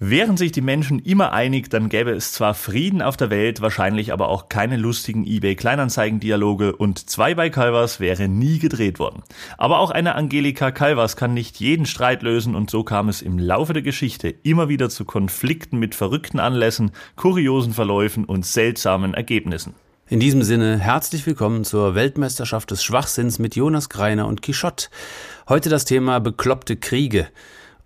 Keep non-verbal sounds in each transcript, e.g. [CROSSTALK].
Wären sich die Menschen immer einig, dann gäbe es zwar Frieden auf der Welt, wahrscheinlich aber auch keine lustigen eBay-Kleinanzeigen-Dialoge und zwei bei Calvas wäre nie gedreht worden. Aber auch eine Angelika Calvas kann nicht jeden Streit lösen und so kam es im Laufe der Geschichte immer wieder zu Konflikten mit verrückten Anlässen, kuriosen Verläufen und seltsamen Ergebnissen. In diesem Sinne herzlich willkommen zur Weltmeisterschaft des Schwachsinns mit Jonas Greiner und Quichotte. Heute das Thema bekloppte Kriege.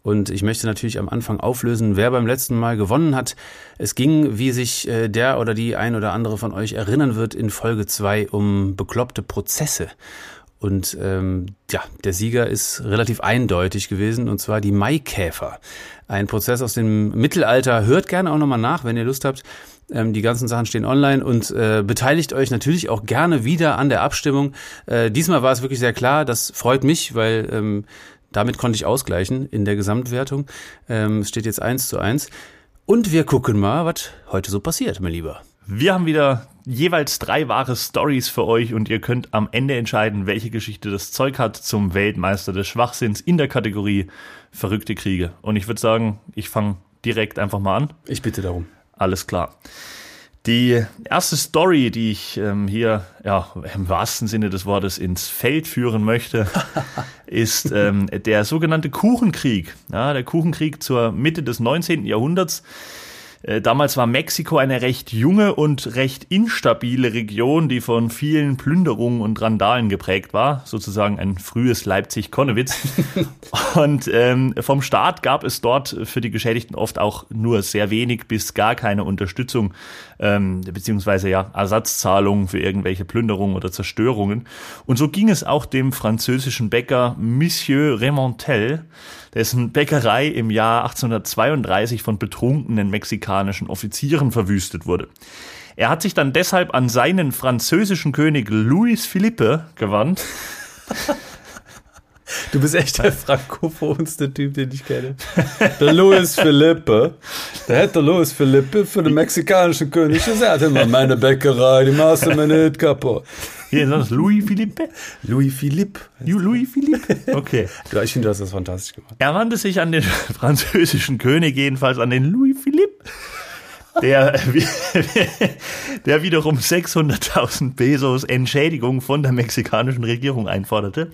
Und ich möchte natürlich am Anfang auflösen, wer beim letzten Mal gewonnen hat. Es ging, wie sich äh, der oder die ein oder andere von euch erinnern wird, in Folge zwei um bekloppte Prozesse. Und ähm, ja, der Sieger ist relativ eindeutig gewesen, und zwar die Maikäfer. Ein Prozess aus dem Mittelalter. Hört gerne auch nochmal nach, wenn ihr Lust habt. Ähm, die ganzen Sachen stehen online und äh, beteiligt euch natürlich auch gerne wieder an der Abstimmung. Äh, diesmal war es wirklich sehr klar. Das freut mich, weil ähm, damit konnte ich ausgleichen in der Gesamtwertung. Ähm, es steht jetzt eins zu eins. Und wir gucken mal, was heute so passiert, mein Lieber. Wir haben wieder jeweils drei wahre Stories für euch und ihr könnt am Ende entscheiden, welche Geschichte das Zeug hat zum Weltmeister des Schwachsinns in der Kategorie Verrückte Kriege. Und ich würde sagen, ich fange direkt einfach mal an. Ich bitte darum. Alles klar. Die erste Story, die ich ähm, hier ja, im wahrsten Sinne des Wortes ins Feld führen möchte, [LAUGHS] ist ähm, der sogenannte Kuchenkrieg. Ja, der Kuchenkrieg zur Mitte des 19. Jahrhunderts damals war Mexiko eine recht junge und recht instabile Region, die von vielen Plünderungen und Randalen geprägt war, sozusagen ein frühes Leipzig-Konnewitz. [LAUGHS] und ähm, vom Staat gab es dort für die Geschädigten oft auch nur sehr wenig bis gar keine Unterstützung, ähm, beziehungsweise ja Ersatzzahlungen für irgendwelche Plünderungen oder Zerstörungen. Und so ging es auch dem französischen Bäcker Monsieur Remontel, dessen Bäckerei im Jahr 1832 von betrunkenen mexikanischen Offizieren verwüstet wurde. Er hat sich dann deshalb an seinen französischen König Louis Philippe gewandt. Du bist echt der frankophonste Typ, den ich kenne. Der Louis Philippe, der hätte Louis Philippe für den mexikanischen König gesagt, immer meine Bäckerei, die machst du mir nicht kaputt. Hier das Louis Philippe. Louis Philippe. Louis Philippe. Okay. [LAUGHS] Du, ich finde, du hast das fantastisch gemacht. Er wandte sich an den [LAUGHS] französischen König, jedenfalls an den Louis Philippe der, [LAUGHS] der wiederum 600.000 Pesos Entschädigung von der mexikanischen Regierung einforderte,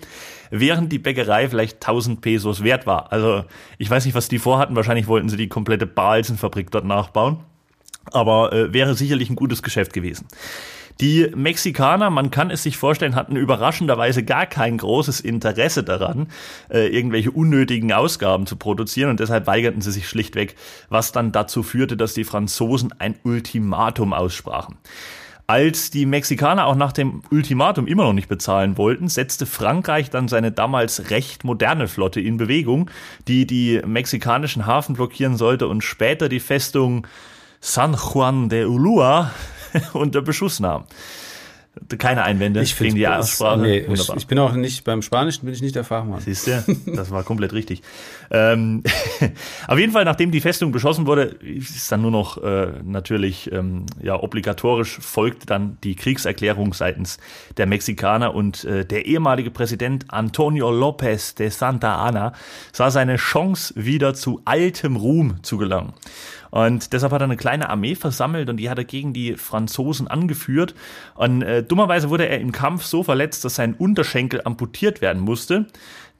während die Bäckerei vielleicht 1000 Pesos wert war. Also ich weiß nicht, was die vorhatten. Wahrscheinlich wollten sie die komplette Balsenfabrik dort nachbauen. Aber äh, wäre sicherlich ein gutes Geschäft gewesen. Die Mexikaner, man kann es sich vorstellen, hatten überraschenderweise gar kein großes Interesse daran, äh, irgendwelche unnötigen Ausgaben zu produzieren und deshalb weigerten sie sich schlichtweg, was dann dazu führte, dass die Franzosen ein Ultimatum aussprachen. Als die Mexikaner auch nach dem Ultimatum immer noch nicht bezahlen wollten, setzte Frankreich dann seine damals recht moderne Flotte in Bewegung, die die mexikanischen Hafen blockieren sollte und später die Festung San Juan de Ulua [LAUGHS] unter Beschuss nahm. Keine Einwände ich gegen die Aussprache. Nee, ich, ich, bin auch nicht, beim Spanischen bin ich nicht der Fachmann. Siehst du, das war komplett richtig. Ähm, [LAUGHS] auf jeden Fall, nachdem die Festung beschossen wurde, ist dann nur noch äh, natürlich ähm, ja obligatorisch folgte dann die Kriegserklärung seitens der Mexikaner und äh, der ehemalige Präsident Antonio López de Santa Ana sah seine Chance wieder zu altem Ruhm zu gelangen. Und deshalb hat er eine kleine Armee versammelt und die hat er gegen die Franzosen angeführt. Und äh, dummerweise wurde er im Kampf so verletzt, dass sein Unterschenkel amputiert werden musste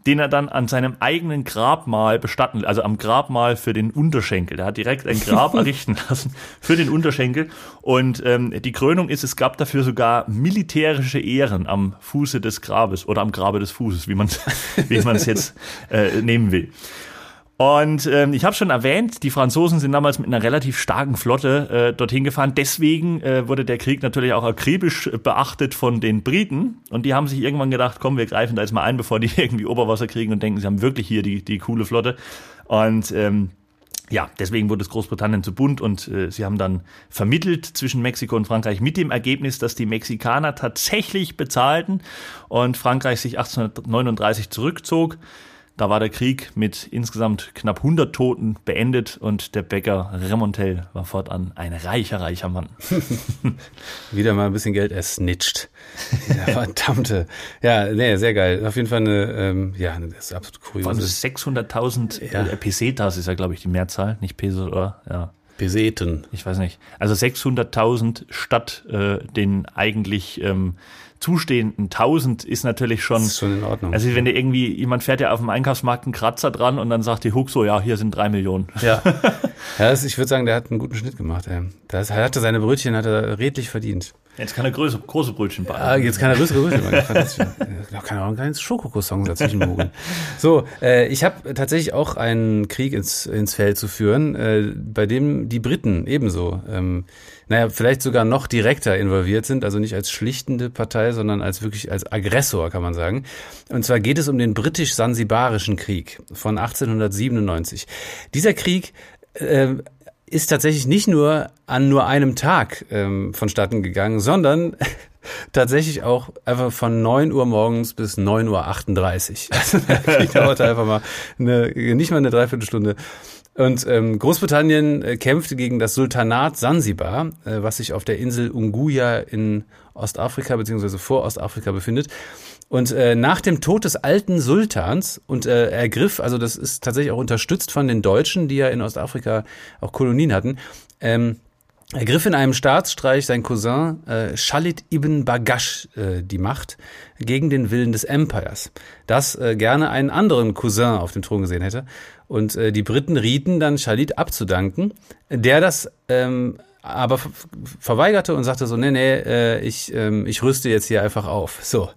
den er dann an seinem eigenen Grabmal bestatten, also am Grabmal für den Unterschenkel. Der hat direkt ein Grab [LAUGHS] errichten lassen für den Unterschenkel. Und ähm, die Krönung ist, es gab dafür sogar militärische Ehren am Fuße des Grabes oder am Grabe des Fußes, wie man [LAUGHS] wie man es jetzt äh, nehmen will. Und ähm, ich habe schon erwähnt, die Franzosen sind damals mit einer relativ starken Flotte äh, dorthin gefahren. Deswegen äh, wurde der Krieg natürlich auch akribisch beachtet von den Briten. Und die haben sich irgendwann gedacht, komm, wir greifen da jetzt mal ein, bevor die [LAUGHS] irgendwie Oberwasser kriegen und denken, sie haben wirklich hier die, die coole Flotte. Und ähm, ja, deswegen wurde es Großbritannien zu bunt und äh, sie haben dann vermittelt zwischen Mexiko und Frankreich mit dem Ergebnis, dass die Mexikaner tatsächlich bezahlten und Frankreich sich 1839 zurückzog. Da war der Krieg mit insgesamt knapp 100 Toten beendet und der Bäcker Remontel war fortan ein reicher, reicher Mann. [LAUGHS] Wieder mal ein bisschen Geld ersnitcht. [LAUGHS] Verdammte. Ja, nee, sehr geil. Auf jeden Fall eine, ähm, ja, das ist absolut kurios. 600.000 ja. äh, Pesetas ist ja, glaube ich, die Mehrzahl, nicht Pesos, oder? Ja. Peseten. Ich weiß nicht. Also 600.000 statt äh, den eigentlich ähm, zustehenden 1000 ist natürlich schon. Das ist schon in Ordnung. Also wenn dir irgendwie jemand fährt ja auf dem Einkaufsmarkt einen Kratzer dran und dann sagt die Huck so, ja, hier sind drei Millionen. Ja. [LAUGHS] ja das, ich würde sagen, der hat einen guten Schnitt gemacht. Ey. Das hatte seine Brötchen hat er redlich verdient. Jetzt kann er große, große Brötchen backen. Ja, jetzt kann er größere Brötchen backen. Da kann er auch ein kleines Schokokroissant dazwischen mogeln. [LAUGHS] So, äh, ich habe tatsächlich auch einen Krieg ins, ins Feld zu führen, äh, bei dem die Briten ebenso, ähm, naja, vielleicht sogar noch direkter involviert sind, also nicht als schlichtende Partei, sondern als wirklich als Aggressor, kann man sagen. Und zwar geht es um den britisch-sansibarischen Krieg von 1897. Dieser Krieg äh, ist tatsächlich nicht nur an nur einem Tag ähm, vonstatten gegangen, sondern [LAUGHS] tatsächlich auch einfach von 9 Uhr morgens bis 9.38 Uhr. [LAUGHS] Also der Krieg dauerte einfach mal eine, nicht mal eine Dreiviertelstunde. Und ähm, Großbritannien äh, kämpfte gegen das Sultanat Sansibar, äh, was sich auf der Insel Unguja in Ostafrika beziehungsweise vor Ostafrika befindet. Und äh, nach dem Tod des alten Sultans und äh, ergriff, also das ist tatsächlich auch unterstützt von den Deutschen, die ja in Ostafrika auch Kolonien hatten, ähm, ergriff in einem Staatsstreich sein Cousin äh, Khalid ibn Bagash äh, die Macht gegen den Willen des Empires, das äh, gerne einen anderen Cousin auf dem Thron gesehen hätte. Und äh, die Briten rieten dann Khalid abzudanken, der das ähm, aber verweigerte und sagte so, nee, nee, äh, ich, ähm, ich rüste jetzt hier einfach auf. So.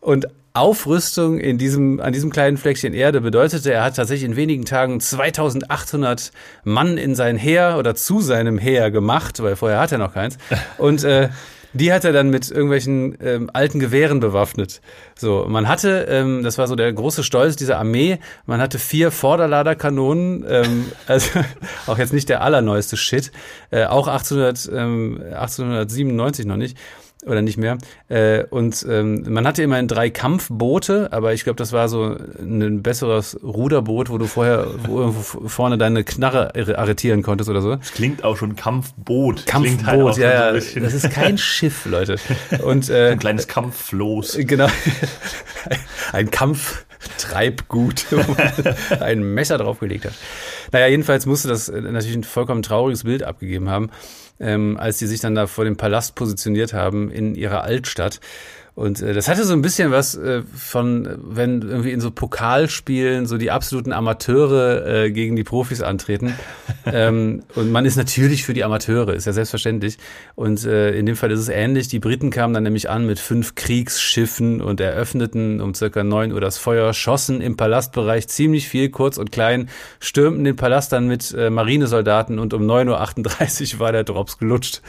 Und Aufrüstung in diesem, an diesem kleinen Fleckchen Erde bedeutete, er hat tatsächlich in wenigen Tagen 2800 Mann in sein Heer oder zu seinem Heer gemacht, weil vorher hat er noch keins. [LAUGHS] Und äh, die hat er dann mit irgendwelchen ähm, alten Gewehren bewaffnet. So, man hatte, ähm, das war so der große Stolz dieser Armee, man hatte vier Vorderladerkanonen, ähm, [LAUGHS] also [LAUGHS] auch jetzt nicht der allerneueste Shit, äh, auch 1800, ähm, 1897 noch nicht oder nicht mehr. Äh, und ähm, man hatte immerhin drei Kampfboote, aber ich glaube, das war so ein besseres Ruderboot, wo du vorher wo vorne deine Knarre arretieren konntest oder so. Das klingt auch schon Kampfboot. Kampfboot, halt ja, ja. So das ist kein Schiff, Leute. [LAUGHS] Und äh, ein kleines Kampffloß. Genau. [LAUGHS] Ein Kampftreibgut, wo man [LAUGHS] ein Messer draufgelegt hat. Naja, jedenfalls musste das natürlich ein vollkommen trauriges Bild abgegeben haben ähm, als die sich dann da vor dem Palast positioniert haben in ihrer Altstadt. Und äh, das hatte so ein bisschen was äh, von, wenn irgendwie in so Pokalspielen so die absoluten Amateure äh, gegen die Profis antreten. [LAUGHS] ähm, und man ist natürlich für die Amateure, ist ja selbstverständlich. Und äh, in dem Fall ist es ähnlich. Die Briten kamen dann nämlich an mit fünf Kriegsschiffen und eröffneten um circa neun Uhr das Feuer, schossen im Palastbereich ziemlich viel, kurz und klein, stürmten den Palast dann mit äh, Marinesoldaten und um neun Uhr war der Drops gelutscht.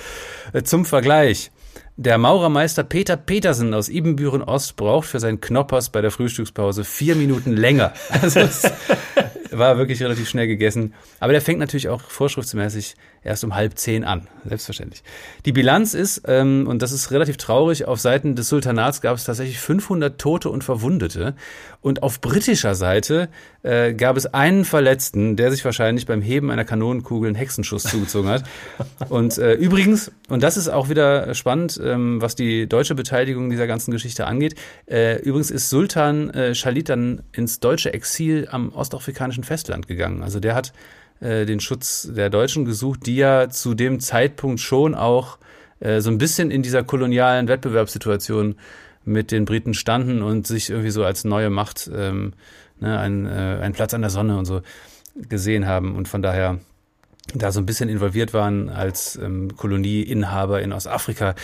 Äh, zum Vergleich. Der Maurermeister Peter Petersen aus Ibenbüren Ost braucht für seinen Knoppers bei der Frühstückspause vier Minuten länger. Also es war wirklich relativ schnell gegessen. Aber der fängt natürlich auch vorschriftsmäßig erst um halb zehn an, selbstverständlich. Die Bilanz ist, ähm, und das ist relativ traurig, auf Seiten des Sultanats gab es tatsächlich 500 Tote und Verwundete. Und auf britischer Seite äh, gab es einen Verletzten, der sich wahrscheinlich beim Heben einer Kanonenkugel einen Hexenschuss zugezogen hat. Und äh, übrigens, und das ist auch wieder spannend, ähm, was die deutsche Beteiligung dieser ganzen Geschichte angeht, äh, übrigens ist Sultan äh, Shalit dann ins deutsche Exil am ostafrikanischen Festland gegangen. Also der hat äh, den Schutz der Deutschen gesucht, die ja zu dem Zeitpunkt schon auch äh, so ein bisschen in dieser kolonialen Wettbewerbssituation mit den Briten standen und sich irgendwie so als neue Macht ähm, ne, ein, äh, einen Platz an der Sonne und so gesehen haben und von daher da so ein bisschen involviert waren als ähm, Kolonieinhaber in Ostafrika,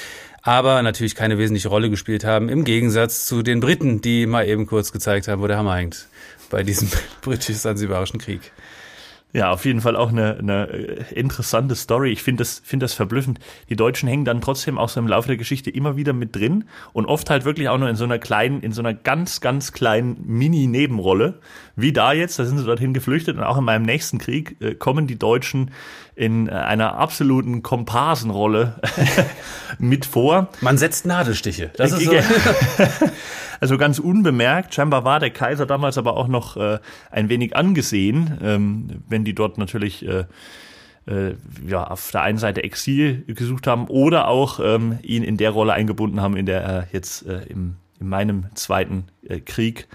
aber natürlich keine wesentliche Rolle gespielt haben, im Gegensatz zu den Briten, die mal eben kurz gezeigt haben, wo der Hammer hängt bei diesem [LAUGHS] britisch-sansibarischen Krieg. Ja, auf jeden Fall auch eine, eine äh, interessante Story. Ich finde das, finde das verblüffend. Die Deutschen hängen dann trotzdem auch so im Laufe der Geschichte immer wieder mit drin und oft halt wirklich auch nur in so einer kleinen, in so einer ganz, ganz kleinen Mini-Nebenrolle. Wie da jetzt, da sind sie dorthin geflüchtet und auch in meinem nächsten Krieg äh, kommen die Deutschen in äh, einer absoluten Komparsenrolle [LAUGHS] mit vor. Man setzt Nadelstiche. Das ist so. [LAUGHS] [LAUGHS] Also ganz unbemerkt. Scheinbar war der Kaiser damals aber auch noch äh, ein wenig angesehen, ähm, wenn die dort natürlich äh, äh, ja, auf der einen Seite Exil gesucht haben oder auch ähm, ihn in der Rolle eingebunden haben, in der er jetzt äh, im, in meinem zweiten äh, Krieg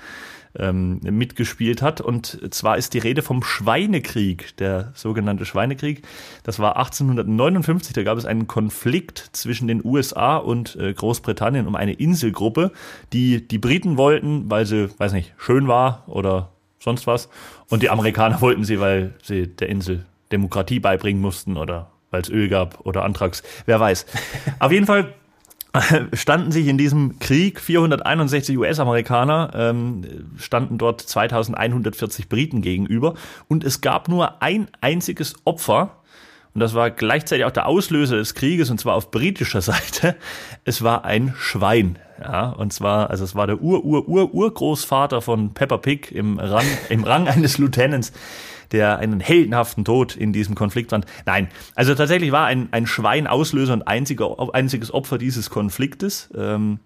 ähm, mitgespielt hat. Und zwar ist die Rede vom Schweinekrieg, der sogenannte Schweinekrieg. Das war 1859, da gab es einen Konflikt zwischen den USA und äh, Großbritannien um eine Inselgruppe, die die Briten wollten, weil sie, weiß nicht, schön war oder sonst was. Und die Amerikaner wollten sie, weil sie der Insel Demokratie beibringen mussten oder weil es Öl gab oder Antrags, wer weiß. Auf jeden Fall [LAUGHS] standen sich in diesem Krieg 461 US-Amerikaner, ähm, standen dort 2140 Briten gegenüber und es gab nur ein einziges Opfer und das war gleichzeitig auch der Auslöser des Krieges und zwar auf britischer [LAUGHS] Seite. Es war ein Schwein. Ja, und zwar, also es war der Ur-Ur-Ur-Urgroßvater von Pepper Pig im Rang, im Rang eines Lieutenants der einen heldenhaften Tod in diesem Konflikt fand. Nein, also tatsächlich war ein, ein Schwein Auslöser und einziger, einziges Opfer dieses Konfliktes. Ähm,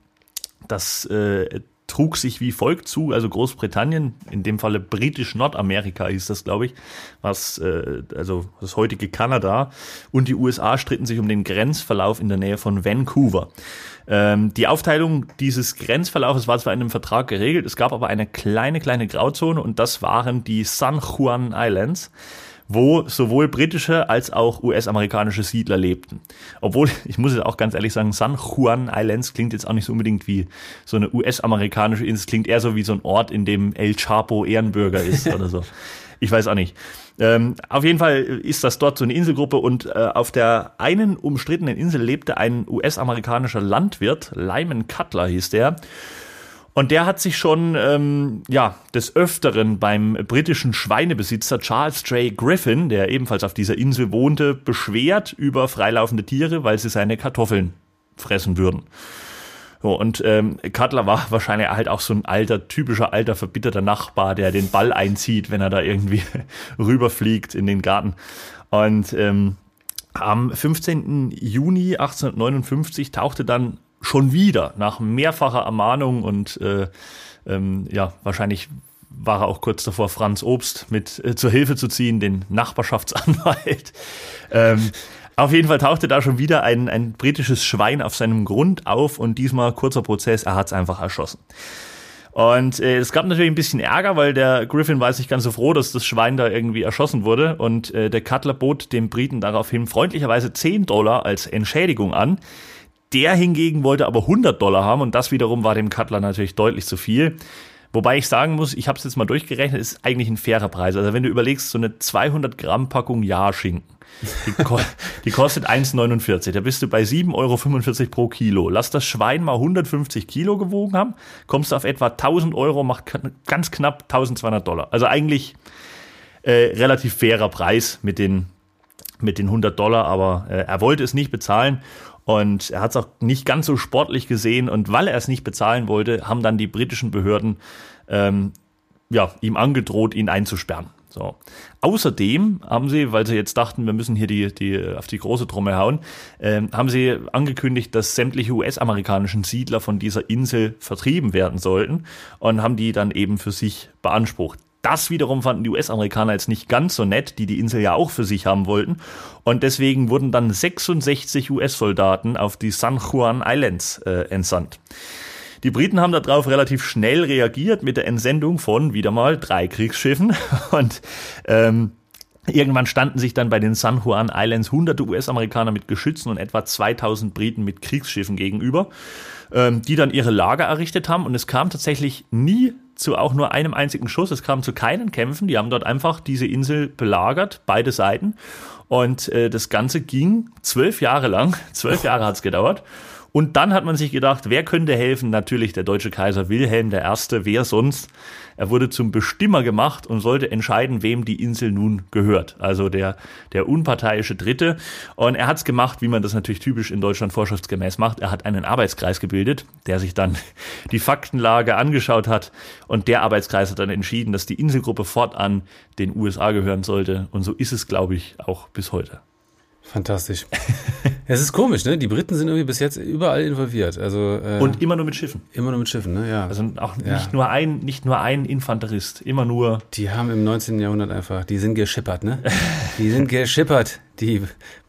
das äh, trug sich wie folgt zu, also Großbritannien, in dem Falle britisch Nordamerika hieß das, glaube ich, was äh, also das heutige Kanada. Und die USA stritten sich um den Grenzverlauf in der Nähe von Vancouver. Ähm, die Aufteilung dieses Grenzverlaufes war zwar in einem Vertrag geregelt, es gab aber eine kleine, kleine Grauzone und das waren die San Juan Islands wo sowohl britische als auch US-amerikanische Siedler lebten. Obwohl, [LAUGHS] ich muss jetzt auch ganz ehrlich sagen, San Juan Islands klingt jetzt auch nicht so unbedingt wie so eine US-amerikanische Insel, klingt eher so wie so ein Ort, in dem El Chapo Ehrenbürger ist oder so. [LAUGHS] Ich weiß auch nicht. Ähm, auf jeden Fall ist das dort so eine Inselgruppe und äh, auf der einen umstrittenen Insel lebte ein US-amerikanischer Landwirt, Lyman Cutler hieß der. Und der hat sich schon ähm, ja des Öfteren beim britischen Schweinebesitzer Charles J. Griffin, der ebenfalls auf dieser Insel wohnte, beschwert über freilaufende Tiere, weil sie seine Kartoffeln fressen würden. So, und ähm, Cutler war [LAUGHS] wahrscheinlich halt auch so ein alter, typischer alter, verbitterter Nachbar, der den Ball einzieht, wenn er da irgendwie [LAUGHS] rüberfliegt in den Garten. Und ähm, am 15. Juni 1859 tauchte dann schon wieder nach mehrfacher Ermahnung und äh, ähm, ja, wahrscheinlich war er auch kurz davor, Franz Obst mit äh, zur Hilfe zu ziehen, den Nachbarschaftsanwalt. [LAUGHS] ähm, auf jeden Fall tauchte da schon wieder ein, ein britisches Schwein auf seinem Grund auf und diesmal kurzer Prozess, er hat es einfach erschossen. Und äh, es gab natürlich ein bisschen Ärger, weil der Griffin war sich ganz so froh, dass das Schwein da irgendwie erschossen wurde. Und äh, der Cutler bot dem Briten daraufhin freundlicherweise 10 Dollar als Entschädigung an. Der hingegen wollte aber 100 Dollar haben und das wiederum war dem Cutler natürlich deutlich zu viel. Wobei ich sagen muss, ich habe es jetzt mal durchgerechnet, ist eigentlich ein fairer Preis. Also wenn du überlegst, so eine 200 Gramm Packung Ja-Schinken, die, ko [LAUGHS] die, kostet 1,49. Da bist du bei 7,45 Euro pro Kilo. Lass das Schwein mal 150 Kilo gewogen haben, kommst du auf etwa 1000 Euro, macht ganz knapp 1200 Dollar. Also eigentlich äh, relativ fairer Preis mit den, mit den 100 Dollar, aber äh, er wollte es nicht bezahlen und er hat es auch nicht ganz so sportlich gesehen. Und weil er es nicht bezahlen wollte, haben dann die britischen Behörden ähm, ja, ihm angedroht, ihn einzusperren. So. Außerdem haben sie, weil sie jetzt dachten, wir müssen hier die, die auf die große Trommel hauen, äh, haben sie angekündigt, dass sämtliche US-amerikanischen Siedler von dieser Insel vertrieben werden sollten und haben die dann eben für sich beansprucht. Das wiederum fanden die US-Amerikaner jetzt nicht ganz so nett, die die Insel ja auch für sich haben wollten. Und deswegen wurden dann 66 US-Soldaten auf die San Juan Islands äh, entsandt. Die Briten haben darauf relativ schnell reagiert mit der Entsendung von wieder mal drei Kriegsschiffen [LAUGHS] und ähm, Irgendwann standen sich dann bei den San Juan Islands hunderte US-Amerikaner mit Geschützen und etwa 2000 Briten mit Kriegsschiffen gegenüber, ähm, die dann ihre Lager errichtet haben. Und es kam tatsächlich nie zu auch nur einem einzigen Schuss. Es kam zu keinen Kämpfen. Die haben dort einfach diese Insel belagert, beide Seiten. Und äh, das Ganze ging zwölf Jahre lang. [LAUGHS] Zwölf Jahre hat es gedauert. Und dann hat man sich gedacht, wer könnte helfen? Natürlich der deutsche Kaiser Wilhelm I. Wer sonst? Er wurde zum Bestimmer gemacht und sollte entscheiden, wem die Insel nun gehört. Also der, der unparteiische Dritte. Und er hat es gemacht, wie man das natürlich typisch in Deutschland vorschriftsgemäß macht. Er hat einen Arbeitskreis gebildet, der sich dann [LAUGHS] die Faktenlage angeschaut hat. Und der Arbeitskreis hat dann entschieden, dass die Inselgruppe fortan den USA gehören sollte. Und so ist es, glaube ich, auch bis heute. Fantastisch. [LAUGHS] Es ist komisch, ne? Die Briten sind irgendwie bis jetzt überall involviert. Also, äh, Und immer nur mit Schiffen. Immer nur mit Schiffen, ne? Ja. Also auch ja. nicht nur ein, nicht nur ein Infanterist, immer nur. Die haben im 19. Jahrhundert einfach, die sind geschippert, ne? die sind [LAUGHS] geschippert, die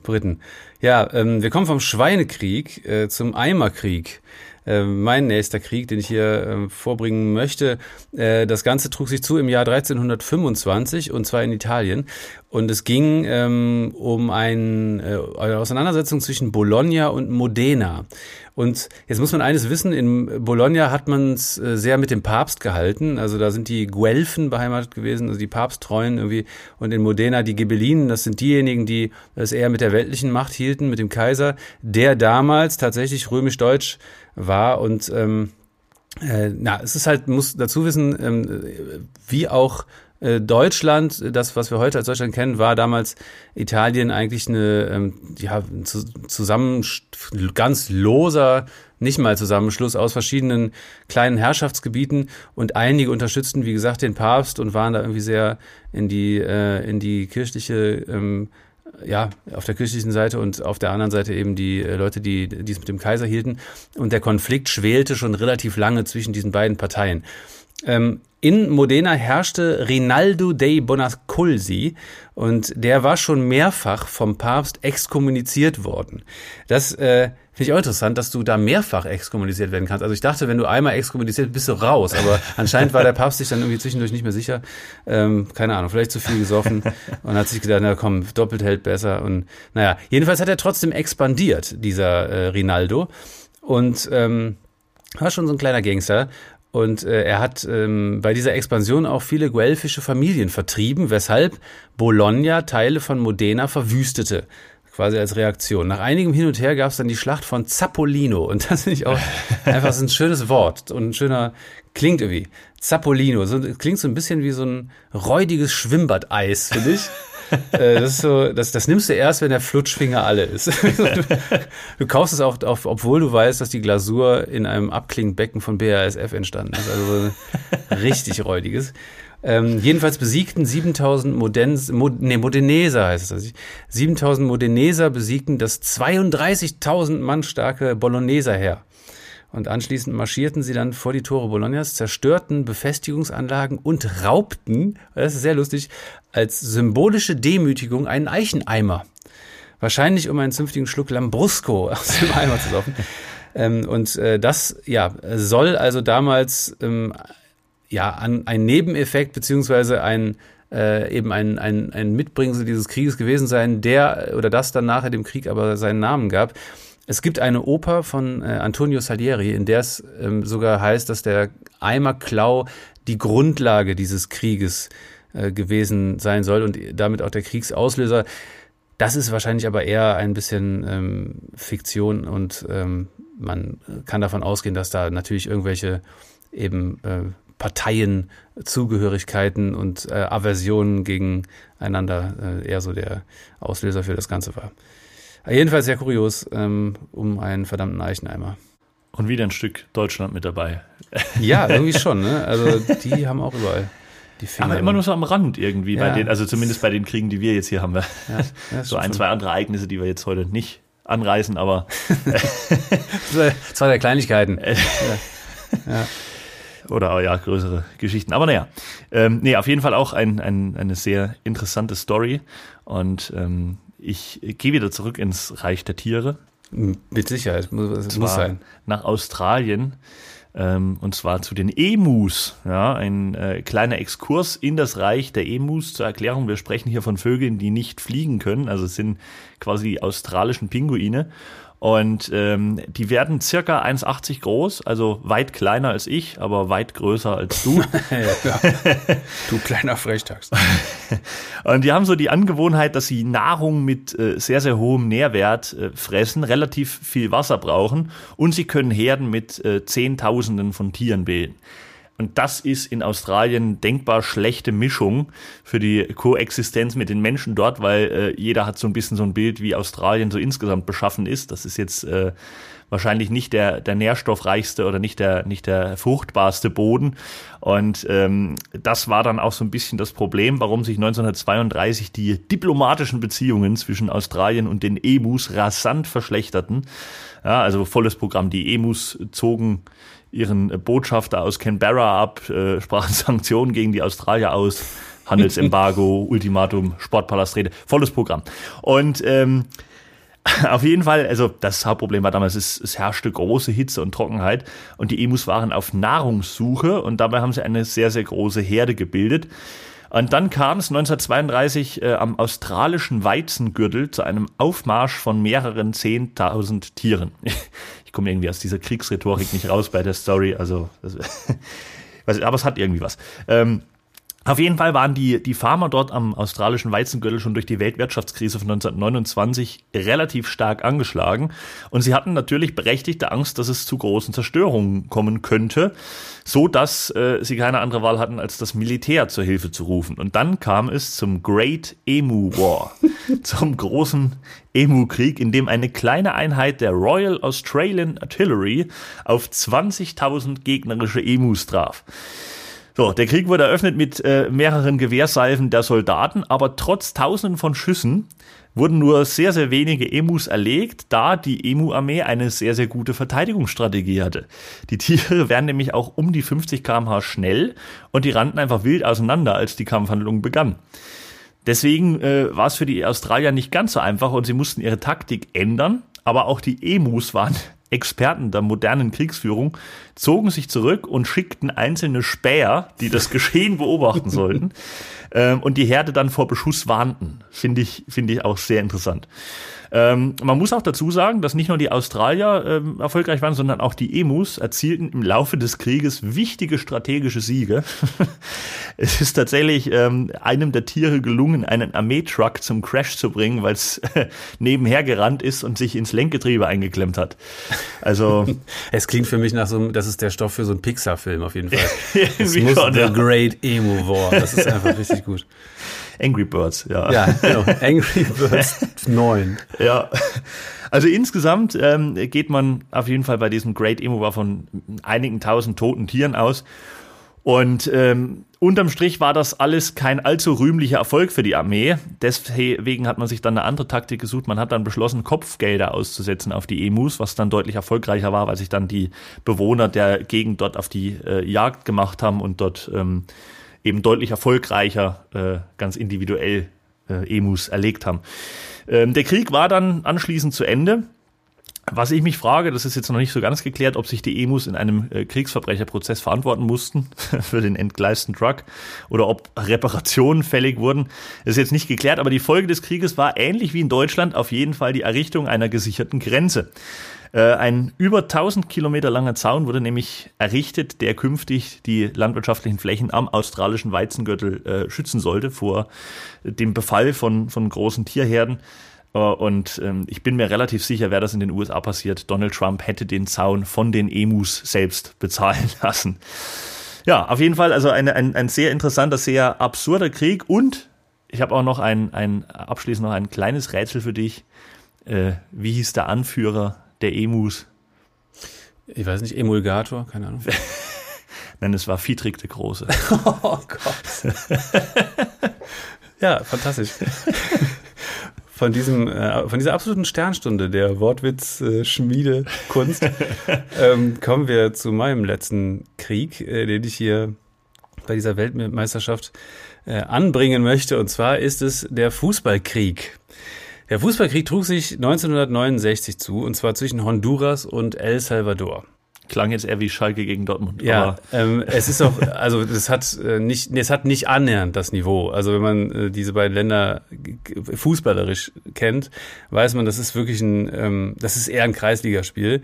Briten. Ja, ähm, wir kommen vom Schweinekrieg äh, zum Eimerkrieg. Äh, mein nächster Krieg, den ich hier äh, vorbringen möchte. Äh, das Ganze trug sich zu im Jahr 1325 und zwar in Italien. Und es ging ähm, um ein, äh, eine Auseinandersetzung zwischen Bologna und Modena. Und jetzt muss man eines wissen, in Bologna hat man es äh, sehr mit dem Papst gehalten. Also da sind die Guelfen beheimatet gewesen, also die Papsttreuen irgendwie. Und in Modena die Ghibellinen, das sind diejenigen, die es eher mit der weltlichen Macht hielten, mit dem Kaiser, der damals tatsächlich römisch-deutsch war. Und ähm, äh, na, es ist halt, muss dazu wissen, ähm, wie auch Deutschland, das, was wir heute als Deutschland kennen, war damals Italien eigentlich eine, ähm, ja, zusammen, ganz loser, nicht mal Zusammenschluss aus verschiedenen kleinen Herrschaftsgebieten und einige unterstützten, wie gesagt, den Papst und waren da irgendwie sehr in die, äh, in die kirchliche, ähm, ja, auf der kirchlichen Seite und auf der anderen Seite eben die äh, Leute, die, die es mit dem Kaiser hielten. Und der Konflikt schwelte schon relativ lange zwischen diesen beiden Parteien. Ähm, in Modena herrschte Rinaldo dei Bonasculsi und der war schon mehrfach vom Papst exkommuniziert worden. Das äh, finde ich auch interessant, dass du da mehrfach exkommuniziert werden kannst. Also ich dachte, wenn du einmal exkommuniziert bist, du raus. Aber [LAUGHS] anscheinend war der Papst sich dann irgendwie zwischendurch nicht mehr sicher. Ähm, keine Ahnung, vielleicht zu viel gesoffen [LAUGHS] und hat sich gedacht, na komm, doppelt hält besser. Und naja, jedenfalls hat er trotzdem expandiert, dieser äh, Rinaldo. Und ähm, war schon so ein kleiner Gangster. Und äh, er hat ähm, bei dieser Expansion auch viele guelfische Familien vertrieben, weshalb Bologna Teile von Modena verwüstete quasi als Reaktion. Nach einigem Hin und Her gab es dann die Schlacht von Zappolino und das finde ich auch [LAUGHS] einfach so ein schönes Wort und ein schöner klingt irgendwie Zappolino. So, klingt so ein bisschen wie so ein räudiges Schwimmbadeis, finde ich. [LAUGHS] Äh, das ist so, das, das nimmst du erst, wenn der Flutschfinger alle ist. [LAUGHS] du kaufst es auch, obwohl du weißt, dass die Glasur in einem Abklingbecken von BASF entstanden ist. Also richtig räudiges. Ähm, jedenfalls besiegten 7000 Modens, Mod, nee, Modeneser heißt es. 7000 Modeneser besiegten das 32.000 Mann starke Bologneser Heer. Und anschließend marschierten sie dann vor die Tore Bolognas, zerstörten Befestigungsanlagen und raubten, das ist sehr lustig, als symbolische Demütigung einen Eicheneimer. Wahrscheinlich, um einen zünftigen Schluck Lambrusco [LAUGHS] aus dem Eimer zu saufen. Ähm, und äh, das ja, soll also damals ähm, ja an, ein Nebeneffekt beziehungsweise ein äh, eben ein, ein, ein Mitbringsel dieses Krieges gewesen sein, der oder das dann nachher dem Krieg aber seinen Namen gab. Es gibt eine Oper von äh, Antonio Salieri, in der es ähm, sogar heißt, dass der Eimerklau die Grundlage dieses Krieges äh, gewesen sein soll und damit auch der Kriegsauslöser. Das ist wahrscheinlich aber eher ein bisschen ähm, Fiktion und ähm, man kann davon ausgehen, dass da natürlich irgendwelche eben äh, Parteienzugehörigkeiten und äh, Aversionen gegeneinander äh, eher so der Auslöser für das Ganze war. Jedenfalls sehr kurios ähm, um einen verdammten Eicheneimer. Und wieder ein Stück Deutschland mit dabei. [LAUGHS] Ja, irgendwie schon. Ne? Also die haben auch überall die Finger. Aber immer nur so am Rand irgendwie ja. bei den, also zumindest bei den Kriegen, die wir jetzt hier haben. Ja, [LAUGHS] so ein, zwei andere Ereignisse, die wir jetzt heute nicht anreißen, aber [LAUGHS] zwei der Kleinigkeiten. ja. Oder ja, größere Geschichten. Aber naja, ähm, nee, auf jeden Fall auch ein, ein, eine sehr interessante Story. Und ähm, ich gehe wieder zurück ins Reich der Tiere. Mit Sicherheit, muss, muss sein. Nach Australien. Ähm, und zwar zu den Emus. Ja, ein äh, kleiner Exkurs in das Reich der Emus zur Erklärung. Wir sprechen hier von Vögeln, die nicht fliegen können. Also es sind quasi die australischen Pinguine. Und ähm, die werden circa 1,80 groß, also weit kleiner als ich, aber weit größer als du. [LAUGHS] ja, du kleiner Frechdachs. [LAUGHS] Und die haben so die Angewohnheit, dass sie Nahrung mit äh, sehr, sehr hohem Nährwert äh, fressen, relativ viel Wasser brauchen und sie können Herden mit äh, Zehntausenden von Tieren bilden. Und das ist in Australien denkbar schlechte Mischung für die Koexistenz mit den Menschen dort, weil äh, jeder hat so ein bisschen so ein Bild, wie Australien so insgesamt beschaffen ist. Das ist jetzt äh, wahrscheinlich nicht der, der nährstoffreichste oder nicht der, nicht der fruchtbarste Boden. Und ähm, das war dann auch so ein bisschen das Problem, warum sich 1932 die diplomatischen Beziehungen zwischen Australien und den Emus rasant verschlechterten. Ja, also volles Programm. Die Emus zogen ihren Botschafter aus Canberra ab, äh, sprachen [LAUGHS] Sanktionen gegen die Australier aus, Handelsembargo, [LAUGHS] Ultimatum, Sportpalastrede, volles Programm. Und ähm, [LAUGHS] auf jeden Fall, also das Hauptproblem war damals, es, es herrschte große Hitze und Trockenheit und die Emus waren auf Nahrungssuche und dabei haben sie eine sehr, sehr große Herde gebildet. Und dann kam es 1932 äh, am australischen Weizengürtel zu einem Aufmarsch von mehreren Zehntausend Tieren. Ich komme irgendwie aus dieser Kriegsrhetorik nicht raus bei der Story, also, das, [LAUGHS] aber es hat irgendwie was. Ähm, auf jeden Fall waren die, die Farmer dort am australischen Weizengürtel schon durch die Weltwirtschaftskrise von 1929 relativ stark angeschlagen und sie hatten natürlich berechtigte Angst, dass es zu großen Zerstörungen kommen könnte, so dass äh, sie keine andere Wahl hatten, als das Militär zur Hilfe zu rufen. Und dann kam es zum Great Emu War, [LAUGHS] zum großen Emu-Krieg, in dem eine kleine Einheit der Royal Australian Artillery auf 20.000 gegnerische Emus traf. So, der Krieg wurde eröffnet mit äh, mehreren Gewehrsalven der Soldaten, aber trotz Tausenden von Schüssen wurden nur sehr, sehr wenige Emus erlegt, da die Emu-Armee eine sehr, sehr gute Verteidigungsstrategie hatte. Die Tiere wären nämlich auch um die 50 km/h schnell und die rannten einfach wild auseinander, als die Kampfhandlung begann. Deswegen äh, war es für die Australier nicht ganz so einfach und sie mussten ihre Taktik ändern, aber auch die Emus waren Experten der modernen Kriegsführung zogen sich zurück und schickten einzelne Späher, die das [LAUGHS] Geschehen beobachten sollten, ähm, und die Herde dann vor Beschuss warnten. Finde ich, finde ich auch sehr interessant. Ähm, man muss auch dazu sagen, dass nicht nur die Australier ähm, erfolgreich waren, sondern auch die Emus erzielten im Laufe des Krieges wichtige strategische Siege. [LAUGHS] es ist tatsächlich ähm, einem der Tiere gelungen, einen Armeetruck zum Crash zu bringen, weil es äh, [LAUGHS] nebenher gerannt ist und sich ins Lenkgetriebe eingeklemmt hat. Also [LAUGHS] es klingt für mich nach so einem, das ist der Stoff für so einen Pixar-Film auf jeden Fall. es muss schon, The ja. Great Emu War. Das ist einfach richtig gut. Angry Birds, ja. Ja, genau. [LAUGHS] Angry Birds 9. Ja. Also insgesamt ähm, geht man auf jeden Fall bei diesem Great Emo War von einigen tausend toten Tieren aus. Und ähm, unterm Strich war das alles kein allzu rühmlicher Erfolg für die Armee. Deswegen hat man sich dann eine andere Taktik gesucht. Man hat dann beschlossen, Kopfgelder auszusetzen auf die Emus, was dann deutlich erfolgreicher war, weil sich dann die Bewohner der Gegend dort auf die äh, Jagd gemacht haben und dort ähm, eben deutlich erfolgreicher äh, ganz individuell äh, Emus erlegt haben. Ähm, der Krieg war dann anschließend zu Ende. Was ich mich frage, das ist jetzt noch nicht so ganz geklärt, ob sich die Emus in einem äh, Kriegsverbrecherprozess verantworten mussten [LAUGHS] für den entgleisten Truck oder ob Reparationen fällig wurden. Das ist jetzt nicht geklärt, aber die Folge des Krieges war ähnlich wie in Deutschland auf jeden Fall die Errichtung einer gesicherten Grenze. Äh, ein über 1000 Kilometer langer Zaun wurde nämlich errichtet, der künftig die landwirtschaftlichen Flächen am australischen Weizengürtel äh, schützen sollte vor dem Befall von, von großen Tierherden. Äh, und ähm, ich bin mir relativ sicher, wäre das in den USA passiert, Donald Trump hätte den Zaun von den Emus selbst bezahlen [LAUGHS] lassen. Ja, auf jeden Fall also eine, ein, ein sehr interessanter, sehr absurder Krieg und ich habe auch noch ein, ein abschließend noch ein kleines Rätsel für dich. Äh, wie hieß der Anführer der Emus? Ich weiß nicht, Emulgator, keine Ahnung. [LAUGHS] Nein, es war Fiedrich der Große. [LAUGHS] oh Gott. [LAUGHS] ja, fantastisch. Von diesem, äh, von dieser absoluten Sternstunde der Wortwitz-Schmiede-Kunst äh, ähm, kommen wir zu meinem letzten Krieg, äh, den ich hier bei dieser Weltmeisterschaft äh, anbringen möchte. Und zwar ist es der Fußballkrieg. Der Fußballkrieg trug sich 1969 zu, und zwar zwischen Honduras und El Salvador. Klang jetzt eher wie Schalke gegen Dortmund. Ja, ähm, es ist auch, also das hat äh, nicht, es hat nicht annähernd das Niveau. Also wenn man äh, diese beiden Länder fußballerisch kennt, weiß man, das ist wirklich ein, ähm, das ist eher ein Kreisligaspiel.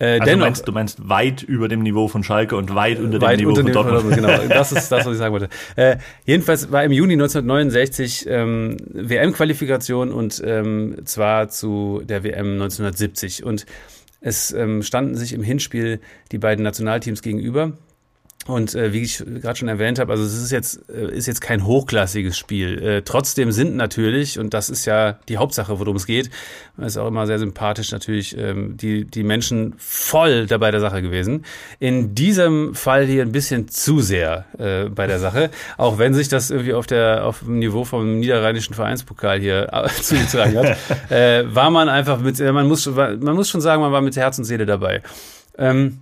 Äh, also dennoch, du, meinst, du meinst weit über dem Niveau von Schalke und weit unter weit dem Niveau unter von Dortmund. Genau, [LAUGHS] das ist das, was ich sagen wollte. Äh, jedenfalls war im Juni 1969 ähm, WM-Qualifikation und ähm, zwar zu der WM 1970 und es ähm, standen sich im Hinspiel die beiden Nationalteams gegenüber. Und äh, wie ich gerade schon erwähnt habe, also es ist jetzt äh, ist jetzt kein hochklassiges Spiel. Äh, trotzdem sind natürlich und das ist ja die Hauptsache, worum es geht. Ist auch immer sehr sympathisch natürlich ähm, die die Menschen voll dabei der Sache gewesen. In diesem Fall hier ein bisschen zu sehr äh, bei der Sache, auch wenn sich das irgendwie auf der auf dem Niveau vom niederrheinischen Vereinspokal hier äh, [LAUGHS] zugetragen hat, äh, war man einfach mit man muss man muss schon sagen, man war mit Herz und Seele dabei. Ähm,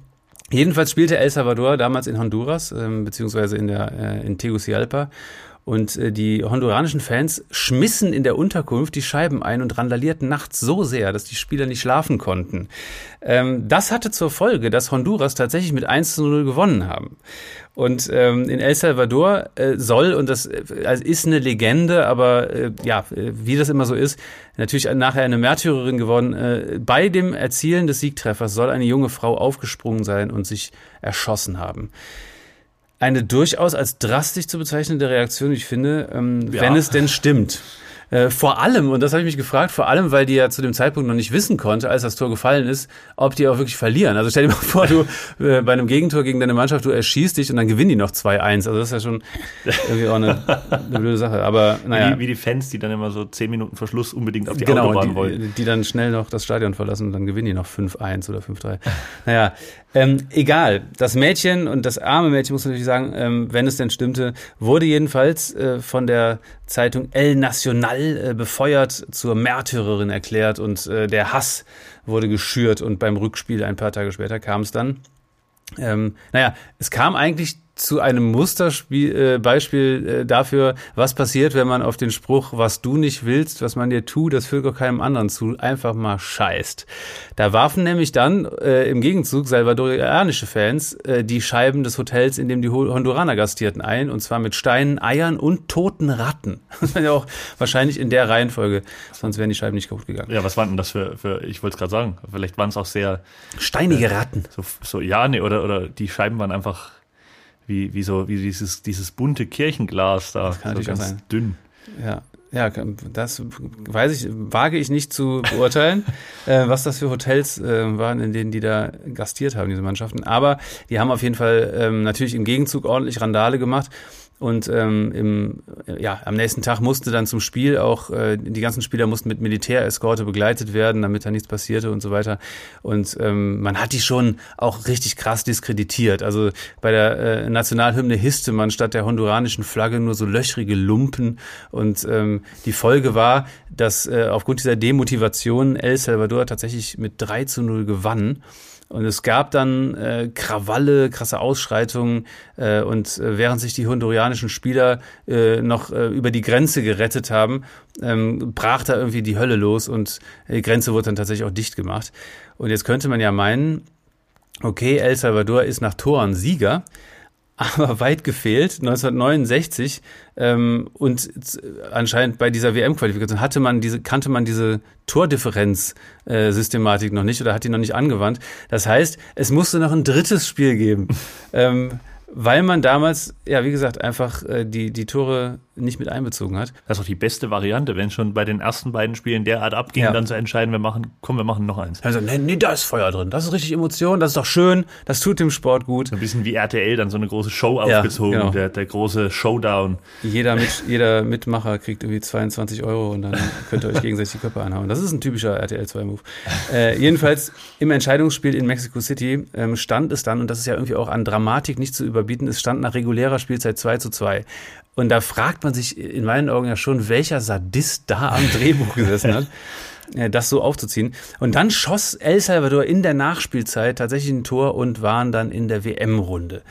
Jedenfalls spielte El Salvador damals in Honduras, ähm, beziehungsweise in, der, äh, in Tegucigalpa. Und äh, die honduranischen Fans schmissen in der Unterkunft die Scheiben ein und randalierten nachts so sehr, dass die Spieler nicht schlafen konnten. Ähm, das hatte zur Folge, dass Honduras tatsächlich mit 1 zu 0 gewonnen haben. Und ähm, in El Salvador äh, soll, und das äh, also ist eine Legende, aber äh, ja, wie das immer so ist, natürlich nachher eine Märtyrerin geworden. Äh, bei dem Erzielen des Siegtreffers soll eine junge Frau aufgesprungen sein und sich erschossen haben eine durchaus als drastisch zu bezeichnende Reaktion, ich finde, ähm, ja. wenn es denn stimmt. Äh, vor allem, und das habe ich mich gefragt, vor allem, weil die ja zu dem Zeitpunkt noch nicht wissen konnte, als das Tor gefallen ist, ob die auch wirklich verlieren. Also stell dir mal vor, du äh, bei einem Gegentor gegen deine Mannschaft, du erschießt dich und dann gewinnen die noch 2-1. Also das ist ja schon irgendwie auch eine, eine blöde Sache. Aber naja. Wie, wie, die Fans, die dann immer so 10 Minuten vor Schluss unbedingt auf die genau, Autobahn die, wollen. Die dann schnell noch das Stadion verlassen und dann gewinnen die noch 5-1 oder 5-3. Naja, ähm, egal. Das Mädchen und das arme Mädchen, muss man natürlich sagen, ähm, wenn es denn stimmte, wurde jedenfalls äh, von der Zeitung El Nacional äh, befeuert, zur Märtyrerin erklärt und äh, der Hass wurde geschürt und beim Rückspiel ein paar Tage später kam es dann. Ähm, naja, es kam eigentlich zu einem Musterbeispiel äh, äh, dafür, was passiert, wenn man auf den Spruch, was du nicht willst, was man dir tut, das fügt auch keinem anderen zu, einfach mal scheißt. Da warfen nämlich dann äh, im Gegenzug salvadorianische Fans äh, die Scheiben des Hotels, in dem die Honduraner gastierten, ein, und zwar mit Steinen, Eiern und toten Ratten. [LAUGHS] Das ja auch wahrscheinlich in der Reihenfolge, sonst wären die Scheiben nicht kaputt gegangen. Ja, was waren denn das für, für ich wollte es gerade sagen, vielleicht waren es auch sehr... Steinige äh, Ratten. So, so, ja, nee, oder, oder die Scheiben waren einfach wie, wie so, wie dieses, dieses bunte Kirchenglas da. Das kann so ganz sein. dünn. Ja. Ja, das weiß ich, wage ich nicht zu beurteilen, [LAUGHS] äh, was das für Hotels äh, waren, in denen die da gastiert haben, diese Mannschaften. Aber die haben auf jeden Fall ähm, natürlich im Gegenzug ordentlich Randale gemacht. Und ähm, im, ja, am nächsten Tag musste dann zum Spiel auch, äh, die ganzen Spieler mussten mit Militäreskorte begleitet werden, damit da nichts passierte und so weiter. Und ähm, man hat die schon auch richtig krass diskreditiert. Also bei der äh, Nationalhymne hisste man statt der honduranischen Flagge nur so löchrige Lumpen. Und ähm, die Folge war, dass äh, aufgrund dieser Demotivation El Salvador tatsächlich mit 3 zu 0 gewann. Und es gab dann äh, Krawalle, krasse Ausschreitungen äh, und äh, während sich die hondurianischen Spieler äh, noch äh, über die Grenze gerettet haben, ähm, brach da irgendwie die Hölle los und die Grenze wurde dann tatsächlich auch dicht gemacht. Und jetzt könnte man ja meinen, okay, El Salvador ist nach Toren Sieger, aber weit gefehlt. 1969 ähm, und anscheinend bei dieser WM-Qualifikation hatte man diese, kannte man diese Tordifferenz-Systematik äh, noch nicht oder hat die noch nicht angewandt. Das heißt, es musste noch ein drittes Spiel geben. [LAUGHS] ähm, weil man damals, ja, wie gesagt, einfach äh, die, die Tore nicht mit einbezogen hat. Das ist auch die beste Variante, wenn schon bei den ersten beiden Spielen derart abging, ja. dann zu entscheiden, wir machen, komm, wir machen noch eins. Also, nee, nee, da ist Feuer drin. Das ist richtig Emotion, das ist doch schön, das tut dem Sport gut. So ein bisschen wie RTL dann so eine große Show ja, aufgezogen, genau. der, der große Showdown. Jeder, mit, jeder Mitmacher kriegt irgendwie 22 Euro und dann könnt ihr euch gegenseitig die Köpfe anhauen. Das ist ein typischer RTL 2-Move. Äh, jedenfalls im Entscheidungsspiel in Mexico City ähm, stand es dann, und das ist ja irgendwie auch an Dramatik nicht zu überbieten, es stand nach regulärer Spielzeit 2 zu 2. Und da fragt man sich in meinen Augen ja schon, welcher Sadist da am [LAUGHS] Drehbuch gesessen hat, äh, das so aufzuziehen. Und dann schoss El Salvador in der Nachspielzeit tatsächlich ein Tor und waren dann in der WM-Runde.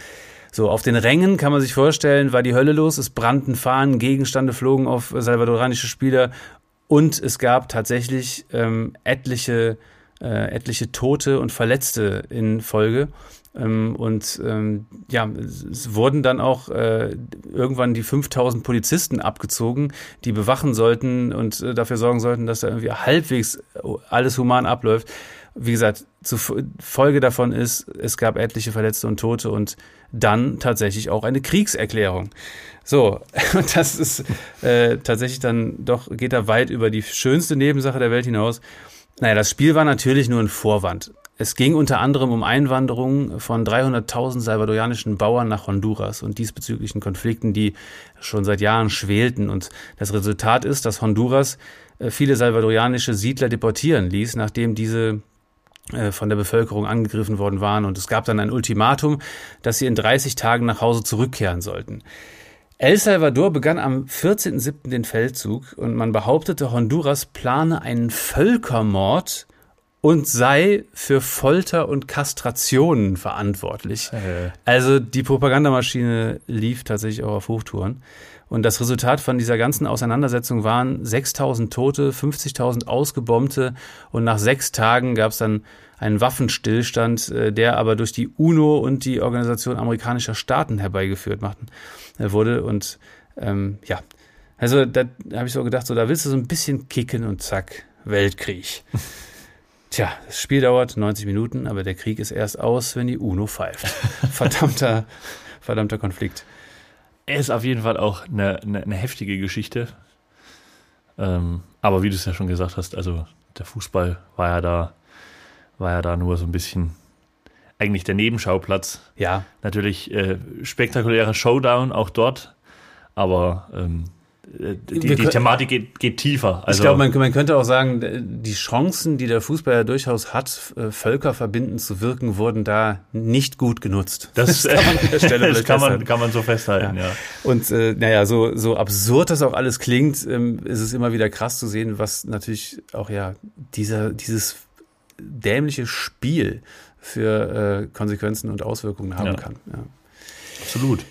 So, auf den Rängen kann man sich vorstellen, war die Hölle los, es brannten Fahnen, Gegenstände flogen auf salvadoranische Spieler und es gab tatsächlich ähm, etliche, äh, etliche Tote und Verletzte in Folge. Ähm, und ähm, ja, es wurden dann auch äh, irgendwann die 5000 Polizisten abgezogen, die bewachen sollten und äh, dafür sorgen sollten, dass da irgendwie halbwegs alles human abläuft. Wie gesagt, zu Folge davon ist, es gab etliche Verletzte und Tote und dann tatsächlich auch eine Kriegserklärung. So, [LAUGHS] und das ist äh, tatsächlich dann doch, geht da weit über die schönste Nebensache der Welt hinaus. Naja, das Spiel war natürlich nur ein Vorwand. Es ging unter anderem um Einwanderung von 300.000 salvadorianischen Bauern nach Honduras und diesbezüglichen Konflikten, die schon seit Jahren schwelten. Und das Resultat ist, dass Honduras äh, viele salvadorianische Siedler deportieren ließ, nachdem diese äh, von der Bevölkerung angegriffen worden waren. Und es gab dann ein Ultimatum, dass sie in 30 Tagen nach Hause zurückkehren sollten. El Salvador begann am 14.07. den Feldzug und man behauptete, Honduras plane einen Völkermord und sei für Folter und Kastrationen verantwortlich. Äh. Also die Propagandamaschine lief tatsächlich auch auf Hochtouren. Und das Resultat von dieser ganzen Auseinandersetzung waren 6000 Tote, 50.000 Ausgebombte und nach sechs Tagen gab es dann einen Waffenstillstand, äh, der aber durch die UNO und die Organisation amerikanischer Staaten herbeigeführt machten, äh, wurde. Und ähm, ja, also da habe ich so gedacht, so da willst du so ein bisschen kicken und zack, Weltkrieg. [LAUGHS] Tja, das Spiel dauert 90 Minuten, aber der Krieg ist erst aus, wenn die UNO pfeift. Verdammter, [LAUGHS] verdammter Konflikt. Er ist auf jeden Fall auch eine, eine, eine heftige Geschichte. Ähm, aber wie du es ja schon gesagt hast, also der Fußball war ja da, war ja da nur so ein bisschen eigentlich der Nebenschauplatz. Ja. Natürlich äh, spektakulärer Showdown auch dort, aber ähm, äh, die, die Thematik geht, geht tiefer. Also, ich glaube, man, man, könnte auch sagen, die Chancen, die der Fußball ja durchaus hat, äh, Völker verbinden zu wirken, wurden da nicht gut genutzt. Das, das kann man an der [LAUGHS] Stelle das kann man, kann man so festhalten, ja. ja. Und äh, naja, so, so absurd das auch alles klingt, ähm, ist es immer wieder krass zu sehen, was natürlich auch ja dieser, dieses dämliche Spiel für äh, Konsequenzen und Auswirkungen haben ja. kann. Ja. Absolut.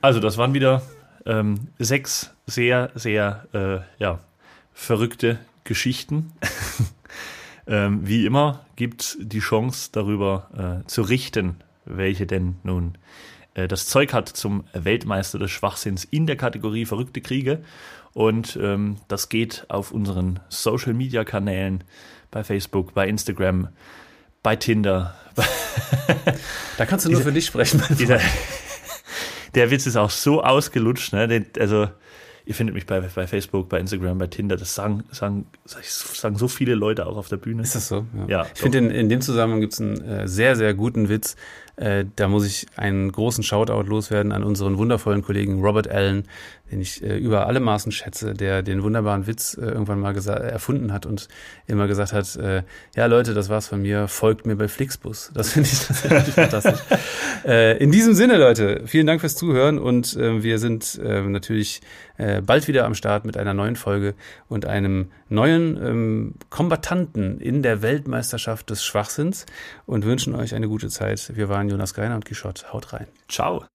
Also das waren wieder ähm, sechs sehr, sehr äh, ja, verrückte Geschichten. [LAUGHS] ähm, wie immer gibt es die Chance darüber äh, zu richten, welche denn nun äh, das Zeug hat zum Weltmeister des Schwachsinns in der Kategorie verrückte Kriege. Und ähm, das geht auf unseren Social-Media-Kanälen bei Facebook, bei Instagram, bei Tinder. [LAUGHS] da kannst du nur für dich sprechen. Dieser, der Witz ist auch so ausgelutscht, ne? Den, also, ihr findet mich bei, bei Facebook, bei Instagram, bei Tinder, das sagen, sagen, sagen so viele Leute auch auf der Bühne. Ist das so? Ja. ja ich finde, in, in dem Zusammenhang gibt es einen äh, sehr, sehr guten Witz. Äh, da muss ich einen großen Shoutout loswerden an unseren wundervollen Kollegen Robert Allen, den ich äh, über alle Maßen schätze, der den wunderbaren Witz äh, irgendwann mal erfunden hat und immer gesagt hat, äh, ja Leute, das war's von mir, folgt mir bei Flixbus. Das finde ich tatsächlich fantastisch. [LAUGHS] Äh, in diesem Sinne, Leute, vielen Dank fürs Zuhören und wir sind natürlich bald wieder am Start mit einer neuen Folge und einem neuen ähm, Kombatanten in der Weltmeisterschaft des Schwachsinns und wünschen euch eine gute Zeit. Wir waren Jonas Greiner und Quichotte. Haut rein. Ciao.